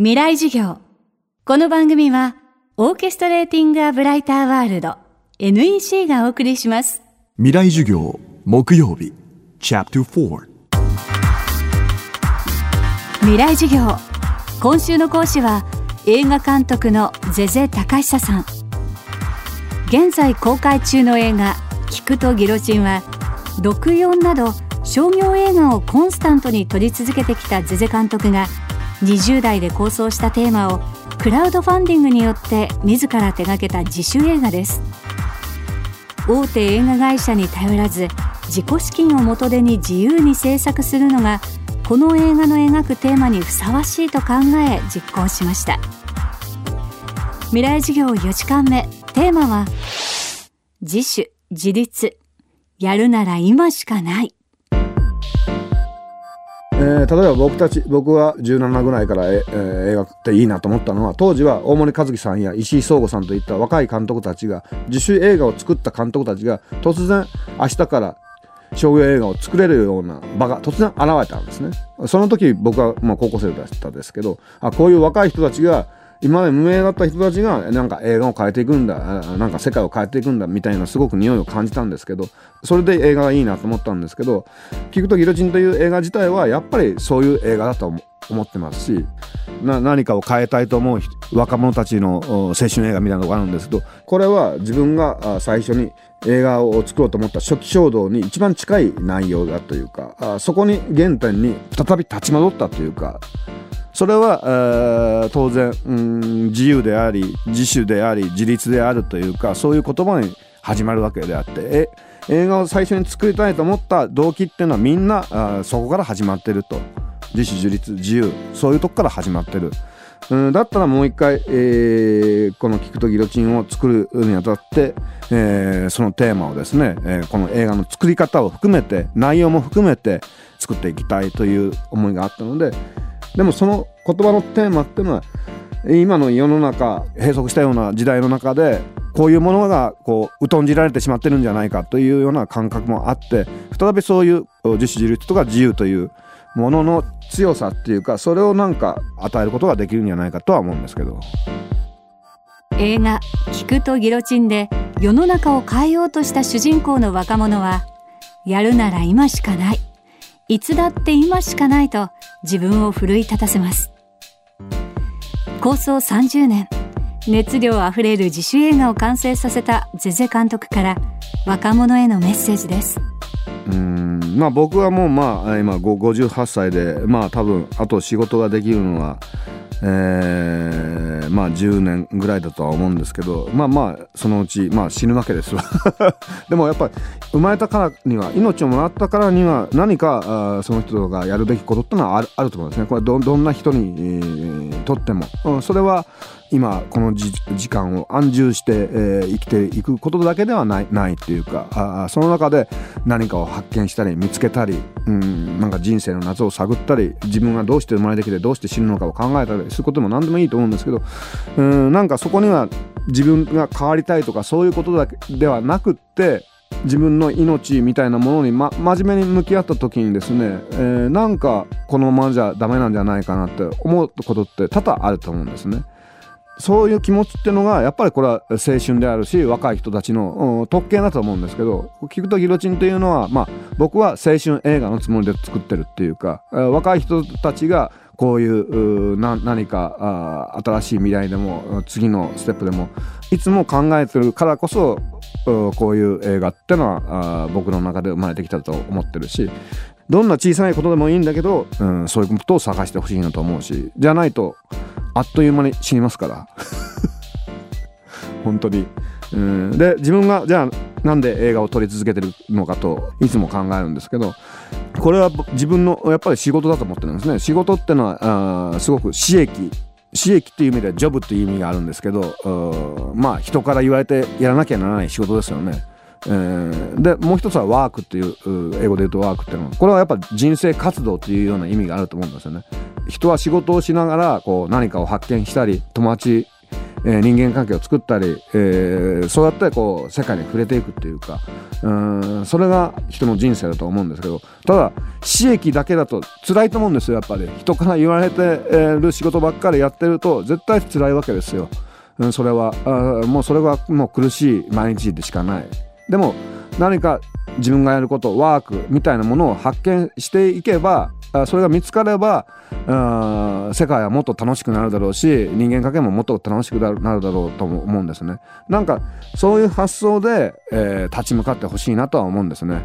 未来授業。この番組は、オーケストレーティング・ア・ブライター・ワールド NEC がお送りします。未来授業木曜日 Chapter 4未来授業。今週の講師は、映画監督のゼゼ高久さん。現在公開中の映画、聞くとギロチンは、64など商業映画をコンスタントに撮り続けてきたゼゼ監督が、20代で構想したテーマをクラウドファンディングによって自ら手掛けた自主映画です。大手映画会社に頼らず自己資金を元手に自由に制作するのがこの映画の描くテーマにふさわしいと考え実行しました。未来授業4時間目テーマは自主自立。やるなら今しかない。えー例えば僕たち僕は17ぐらいからえ、ー映画っていいなと思ったのは当時は大森和樹さんや石井壮吾さんといった若い監督たちが自主映画を作った監督たちが突然明日から商業映画を作れるような場が突然現れたんですね。その時僕はまあ高校生だったですけどあこういう若い人たちが今まで無名だった人たちがなんか映画を変えていくんだなんか世界を変えていくんだみたいなすごく匂いを感じたんですけどそれで映画がいいなと思ったんですけど聞くとギロチンという映画自体はやっぱりそういう映画だと思ってますし何かを変えたいと思う若者たちの青春映画みたいなのがあるんですけどこれは自分が最初に映画を作ろうと思った初期衝動に一番近い内容だというかそこに原点に再び立ち戻ったというかそれは、当然、自由であり自主であり自立であるというかそういう言葉に始まるわけであって映画を最初に作りたいと思った動機っていうのはみんなそこから始まってると自主自立自由そういうとこから始まってる。うん、だったらもう一回、えーこの「聞くとギロチン」を作るにあたって、えーそのテーマをですね、えーこの映画の作り方を含めて内容も含めて作っていきたいという思いがあったのででもその言葉のテーマっていうのは今の世の中閉塞したような時代の中でこういうものがこう疎んじられてしまってるんじゃないかというような感覚もあって再びそういう自主自立とか自由というものの強さっていうかそれをなんか与えることができるんじゃないかとは思うんですけど。映画「聞くとギロチン」で世の中を変えようとした主人公の若者はやるなら今しかない。いつだって今しかないと自分を奮い立たせます。構想30年熱量あふれる自主映画を完成させたゼゼ監督から若者へのメッセージです。うんまあ僕はもうまあ今58歳でまあ多分あと仕事ができるのはえーまあ10年ぐらいだとは思うんですけどまあまあそのうちまあ死ぬわけですわ。でもやっぱり生まれたからには命をもらったからには何かあその人がやるべきことってのはあるあると思うんですね。これどどんな人に、えーとっても、うんそれは今この時間を安住して、えー生きていくことだけではないないっていうかあその中で何かを発見したり見つけたり、うん、なんか人生の謎を探ったり自分がどうして生まれてきてどうして死ぬのかを考えたりすることも何でもいいと思うんですけどうんなんかそこには自分が変わりたいとかそういうことだけではなくって自分の命みたいなものに、ま、真面目に向き合った時にですね、えーなんかこのままじゃダメなんじゃないかなって思うことって多々あると思うんですね。そういう気持ちっていうのがやっぱりこれは青春であるし若い人たちのうん特権だと思うんですけど聞くとギロチンというのはまあ僕は青春映画のつもりで作ってるっていうかえー若い人たちがこういう何か新しい未来でも次のステップでもいつも考えてるからこそこういう映画ってのはあ僕の中で生まれてきたと思ってるしどんな小さいことでもいいんだけど、うん、そういうことを探してほしいなと思うしじゃないとあっという間に死にますから。本当に、うん、で自分がじゃあなんで映画を撮り続けてるのかといつも考えるんですけどこれは自分のやっぱり仕事だと思ってるんですね。仕事ってのはあすごく私益。私益っていう意味ではジョブっていう意味があるんですけどまあ人から言われてやらなきゃならない仕事ですよね。えーでもう一つはワークっていうう英語で言うとワークっていうのはこれはやっぱ人生活動っていうような意味があると思うんですよね。人は仕事をしながらこう何かを発見したり友達えー、人間関係を作ったり、えー、そうやってこう世界に触れていくっていうかうんそれが人の人生だと思うんですけどただ私益だけだと辛いと思うんですよやっぱり。人から言われてる仕事ばっかりやってると絶対辛いわけですよ、うん、それは。あもうそれはもう苦しい毎日でしかない。でも何か自分がやることワークみたいなものを発見していけばそれが見つかれば世界はもっと楽しくなるだろうし人間関係ももっと楽しくなるだろうと思うんですね。なんかそういう発想で、えー、立ち向かってほしいなとは思うんですね。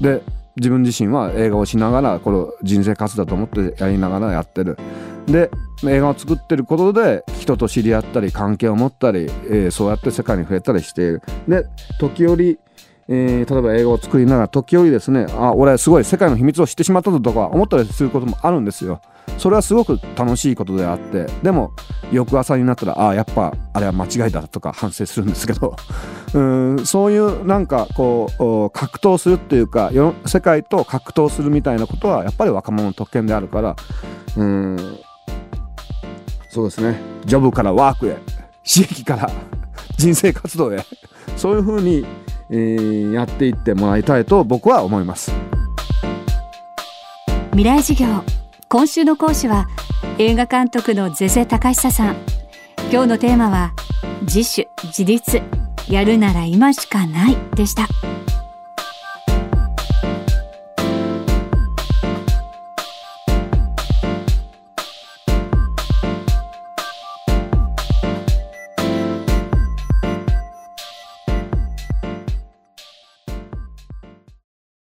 で自分自身は映画をしながらこれ人生活だと思ってやりながらやってる。で映画を作ってることで人と知り合ったり関係を持ったり、えー、そうやって世界に触れたりしている。で時折えー、例えば映画を作りながら時折ですねあ俺すごい世界の秘密を知ってしまったぞとか思ったりすることもあるんですよ。それはすごく楽しいことであってでも翌朝になったらあやっぱあれは間違いだとか反省するんですけど。うんそういうなんかこう格闘するっていうか世界と格闘するみたいなことはやっぱり若者の特権であるからうんそうですね。ジョブからワークへ刺激から人生活動へそういうふうに、やっていってもらいたいと僕は思います。未来事業。今週の講師は映画監督のゼゼ高久さん。今日のテーマは自主自立。やるなら今しかない。でした。